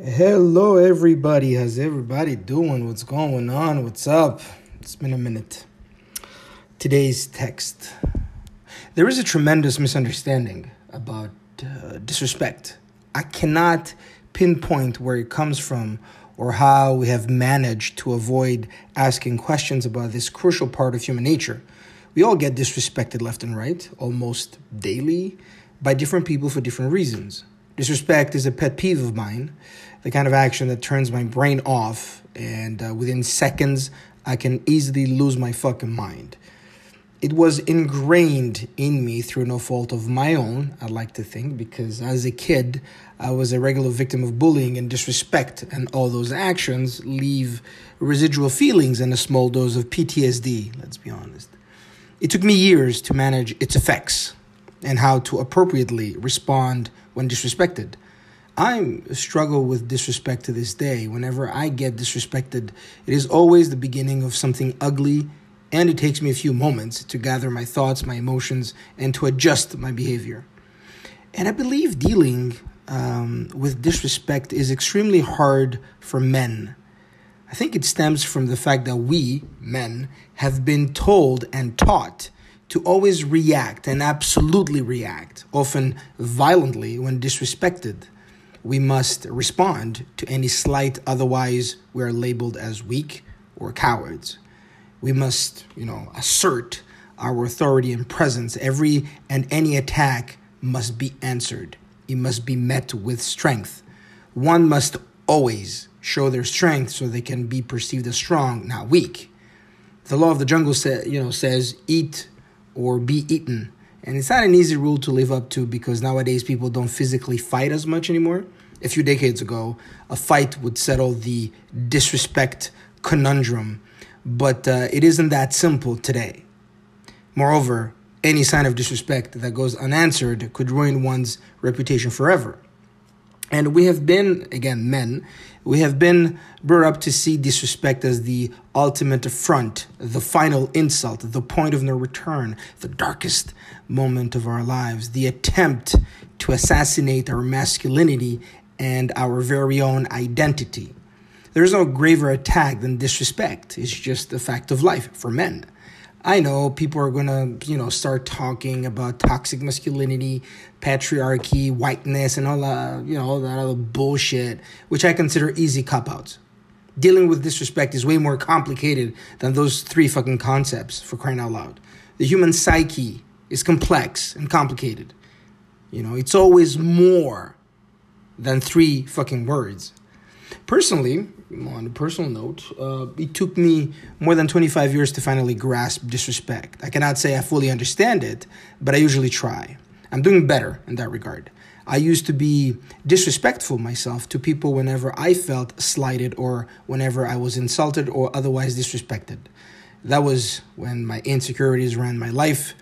Hello, everybody. How's everybody doing? What's going on? What's up? It's been a minute. Today's text. There is a tremendous misunderstanding about uh, disrespect. I cannot pinpoint where it comes from or how we have managed to avoid asking questions about this crucial part of human nature. We all get disrespected left and right, almost daily, by different people for different reasons. Disrespect is a pet peeve of mine, the kind of action that turns my brain off, and uh, within seconds, I can easily lose my fucking mind. It was ingrained in me through no fault of my own, I'd like to think, because as a kid, I was a regular victim of bullying and disrespect, and all those actions leave residual feelings and a small dose of PTSD, let's be honest. It took me years to manage its effects and how to appropriately respond when disrespected. I struggle with disrespect to this day. Whenever I get disrespected, it is always the beginning of something ugly, and it takes me a few moments to gather my thoughts, my emotions, and to adjust my behavior. And I believe dealing um, with disrespect is extremely hard for men. I think it stems from the fact that we, men, have been told and taught to always react and absolutely react, often violently when disrespected. We must respond to any slight, otherwise, we are labeled as weak or cowards. We must, you know, assert our authority and presence. Every and any attack must be answered, it must be met with strength. One must always show their strength so they can be perceived as strong, not weak. The law of the jungle say, you know, says eat or be eaten. And it's not an easy rule to live up to because nowadays people don't physically fight as much anymore. A few decades ago, a fight would settle the disrespect conundrum, but uh, it isn't that simple today. Moreover, any sign of disrespect that goes unanswered could ruin one's reputation forever. And we have been, again, men, we have been brought up to see disrespect as the ultimate affront, the final insult, the point of no return, the darkest moment of our lives, the attempt to assassinate our masculinity and our very own identity. There's no graver attack than disrespect. It's just a fact of life for men. I know people are gonna, you know, start talking about toxic masculinity, patriarchy, whiteness, and all that, you know, all that other bullshit, which I consider easy cop outs. Dealing with disrespect is way more complicated than those three fucking concepts, for crying out loud. The human psyche is complex and complicated. You know, it's always more than three fucking words. Personally, on a personal note, uh, it took me more than 25 years to finally grasp disrespect. I cannot say I fully understand it, but I usually try. I'm doing better in that regard. I used to be disrespectful myself to people whenever I felt slighted or whenever I was insulted or otherwise disrespected. That was when my insecurities ran my life,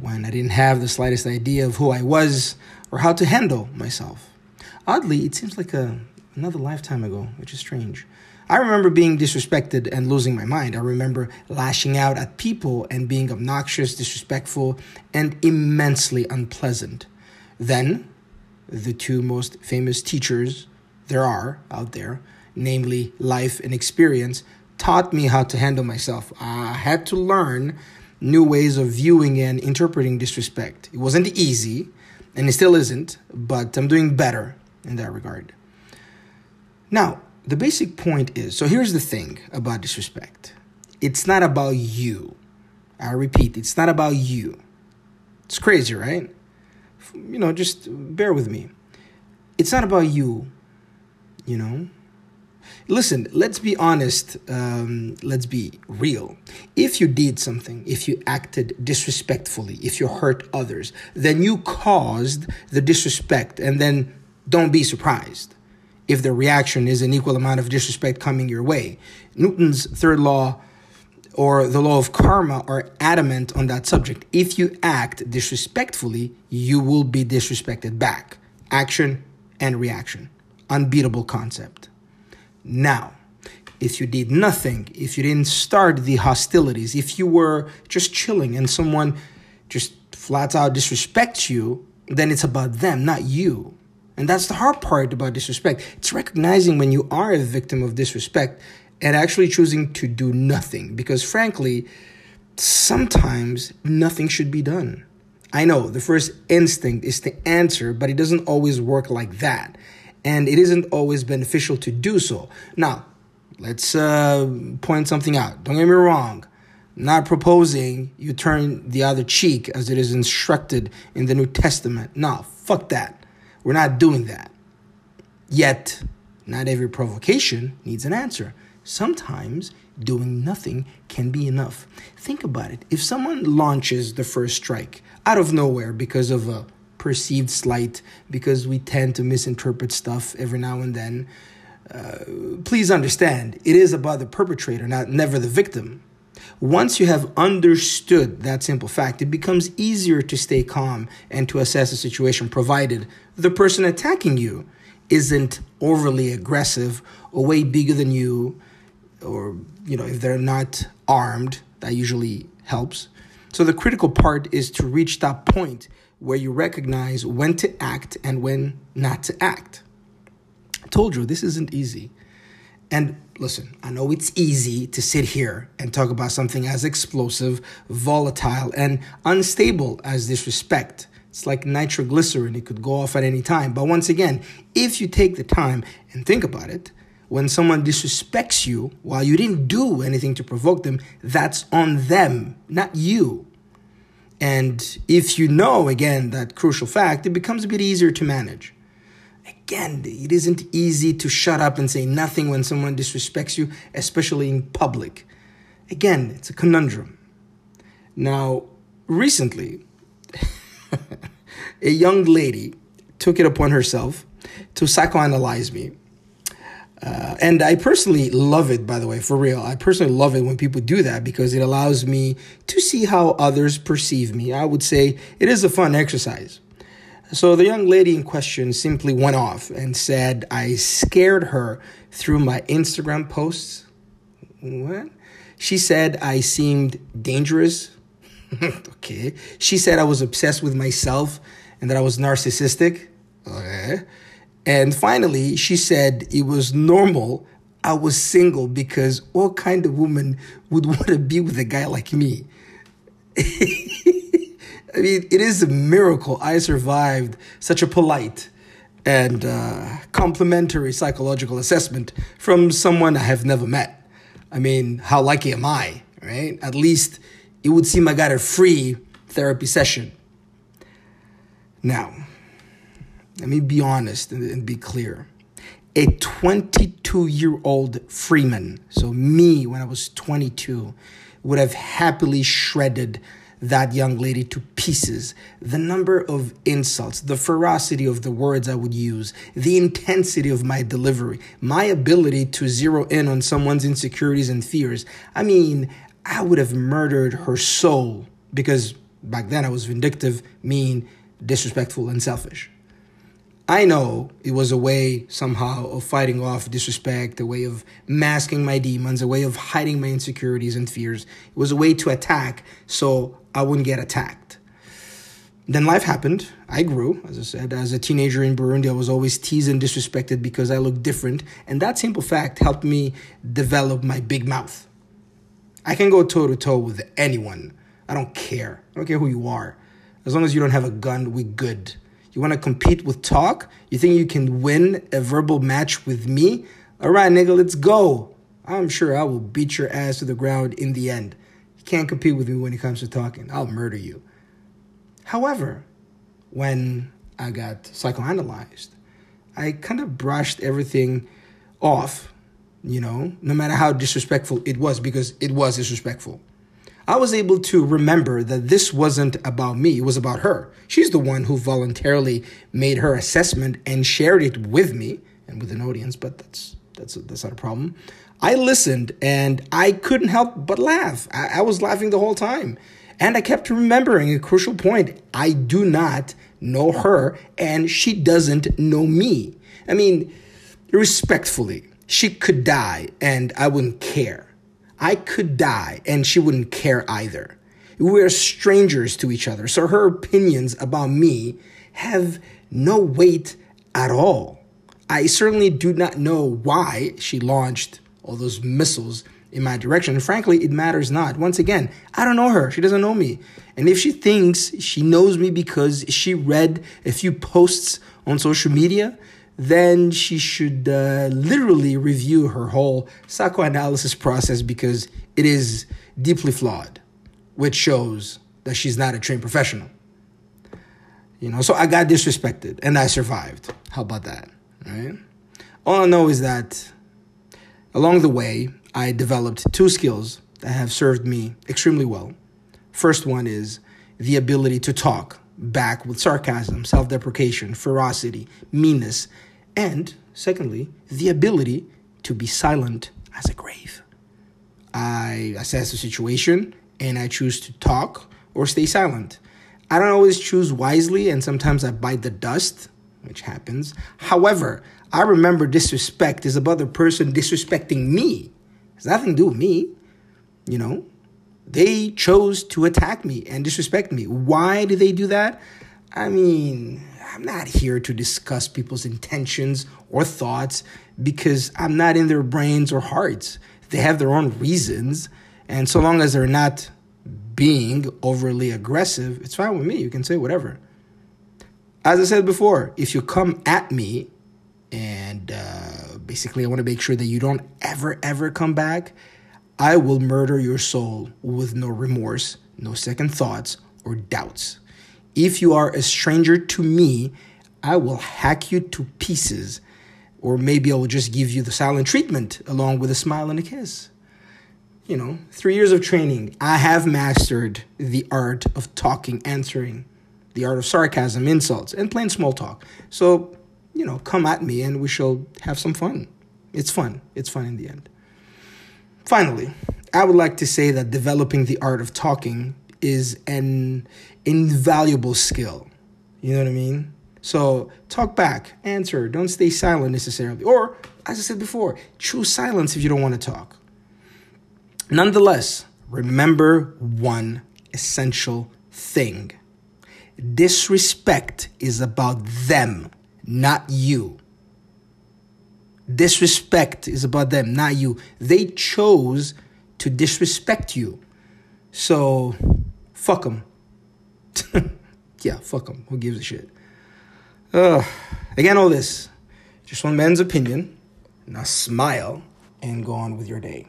when I didn't have the slightest idea of who I was or how to handle myself. Oddly, it seems like a another lifetime ago, which is strange. I remember being disrespected and losing my mind. I remember lashing out at people and being obnoxious, disrespectful, and immensely unpleasant. Then, the two most famous teachers there are out there, namely life and experience, taught me how to handle myself. I had to learn new ways of viewing and interpreting disrespect. It wasn't easy, and it still isn't, but I'm doing better in that regard. Now, the basic point is so here's the thing about disrespect it's not about you. I repeat, it's not about you. It's crazy, right? You know, just bear with me. It's not about you, you know? Listen, let's be honest. Um, let's be real. If you did something, if you acted disrespectfully, if you hurt others, then you caused the disrespect, and then don't be surprised if the reaction is an equal amount of disrespect coming your way. Newton's third law or the law of karma are adamant on that subject. If you act disrespectfully, you will be disrespected back. Action and reaction. Unbeatable concept. Now, if you did nothing, if you didn't start the hostilities, if you were just chilling and someone just flat out disrespects you, then it's about them, not you. And that's the hard part about disrespect. It's recognizing when you are a victim of disrespect and actually choosing to do nothing. Because frankly, sometimes nothing should be done. I know the first instinct is to answer, but it doesn't always work like that. And it isn't always beneficial to do so. Now, let's uh, point something out. Don't get me wrong. Not proposing you turn the other cheek as it is instructed in the New Testament. No, fuck that. We're not doing that. Yet, not every provocation needs an answer. Sometimes doing nothing can be enough. Think about it. If someone launches the first strike out of nowhere because of a perceived slight, because we tend to misinterpret stuff every now and then, uh, please understand it is about the perpetrator, not never the victim. Once you have understood that simple fact, it becomes easier to stay calm and to assess the situation, provided the person attacking you isn't overly aggressive or way bigger than you, or, you know, if they're not armed, that usually helps. So the critical part is to reach that point where you recognize when to act and when not to act. I told you this isn't easy. And listen, I know it's easy to sit here and talk about something as explosive, volatile, and unstable as disrespect. It's like nitroglycerin, it could go off at any time. But once again, if you take the time and think about it, when someone disrespects you while you didn't do anything to provoke them, that's on them, not you. And if you know, again, that crucial fact, it becomes a bit easier to manage. Again, it isn't easy to shut up and say nothing when someone disrespects you, especially in public. Again, it's a conundrum. Now, recently, a young lady took it upon herself to psychoanalyze me. Uh, and I personally love it, by the way, for real. I personally love it when people do that because it allows me to see how others perceive me. I would say it is a fun exercise. So the young lady in question simply went off and said I scared her through my Instagram posts. What? She said I seemed dangerous. okay. She said I was obsessed with myself and that I was narcissistic. Okay. And finally, she said it was normal I was single because what kind of woman would want to be with a guy like me? I mean, it is a miracle I survived such a polite and uh, complimentary psychological assessment from someone I have never met. I mean, how lucky am I, right? At least it would seem I got a free therapy session. Now, let me be honest and, be clear. A 22 year old Freeman, so me when I was 22, would have happily shredded that young lady to pieces. The number of insults, the ferocity of the words I would use, the intensity of my delivery, my ability to zero in on someone's insecurities and fears. I mean, I would have murdered her soul because back then I was vindictive, mean, disrespectful, and selfish. I know it was a way somehow of fighting off disrespect, a way of masking my demons, a way of hiding my insecurities and fears. It was a way to attack so I wouldn't get attacked. Then life happened. I grew, as I said. As a teenager in Burundi, I was always teased and disrespected because I looked different. And that simple fact helped me develop my big mouth. I can go toe to toe with anyone. I don't care. I don't care who you are. As long as you don't have a gun, we good. You want to compete with talk? You think you can win a verbal match with me? All right, nigga, let's go. I'm sure I will beat your ass to the ground in the end. You can't compete with me when it comes to talking. I'll murder you. However, when I got psychoanalyzed, I kind of brushed everything off, you know, no matter how disrespectful it was, because it was disrespectful. I was able to remember that this wasn't about me, it was about her. She's the one who voluntarily made her assessment and shared it with me and with an audience, but that's that's that's not a problem. I listened and I couldn't help but laugh. I, I was laughing the whole time. And I kept remembering a crucial point. I do not know her and she doesn't know me. I mean, respectfully, she could die and I wouldn't care. I could die and she wouldn't care either. We're strangers to each other, so her opinions about me have no weight at all. I certainly do not know why she launched all those missiles in my direction. And frankly, it matters not. Once again, I don't know her. She doesn't know me. And if she thinks she knows me because she read a few posts on social media, then she should uh, literally review her whole psychoanalysis process because it is deeply flawed, which shows that she's not a trained professional. You know, so I got disrespected and I survived. How about that? Right? All I know is that along the way, I developed two skills that have served me extremely well. First one is the ability to talk back with sarcasm, self deprecation, ferocity, meanness, and secondly, the ability to be silent as a grave. I assess the situation and I choose to talk or stay silent. I don't always choose wisely, and sometimes I bite the dust, which happens. However, I remember disrespect is about the person disrespecting me. It's nothing to do with me. You know, they chose to attack me and disrespect me. Why did they do that? I mean, I'm not here to discuss people's intentions or thoughts because I'm not in their brains or hearts. They have their own reasons. And so long as they're not being overly aggressive, it's fine with me. You can say whatever. As I said before, if you come at me and uh, basically I want to make sure that you don't ever, ever come back, I will murder your soul with no remorse, no second thoughts, or doubts. If you are a stranger to me, I will hack you to pieces, or maybe I will just give you the silent treatment along with a smile and a kiss you know, three years of training, I have mastered the art of talking, answering, the art of sarcasm, insults, and plain small talk. So, you know, come at me and we shall have some fun. It's fun. It's fun in the end. Finally, I would like to say that developing the art of talking is an invaluable skill. You know what I mean? So talk back, answer, don't stay silent necessarily. Or, as I said before, choose silence if you don't want to talk. Nonetheless, remember one essential thing disrespect is about them, not you. Disrespect is about them, not you. They chose to disrespect you. So, fuck them. yeah, fuck them. Who gives a shit? Uh, again, all this. Just one man's opinion. Now smile and go on with your day.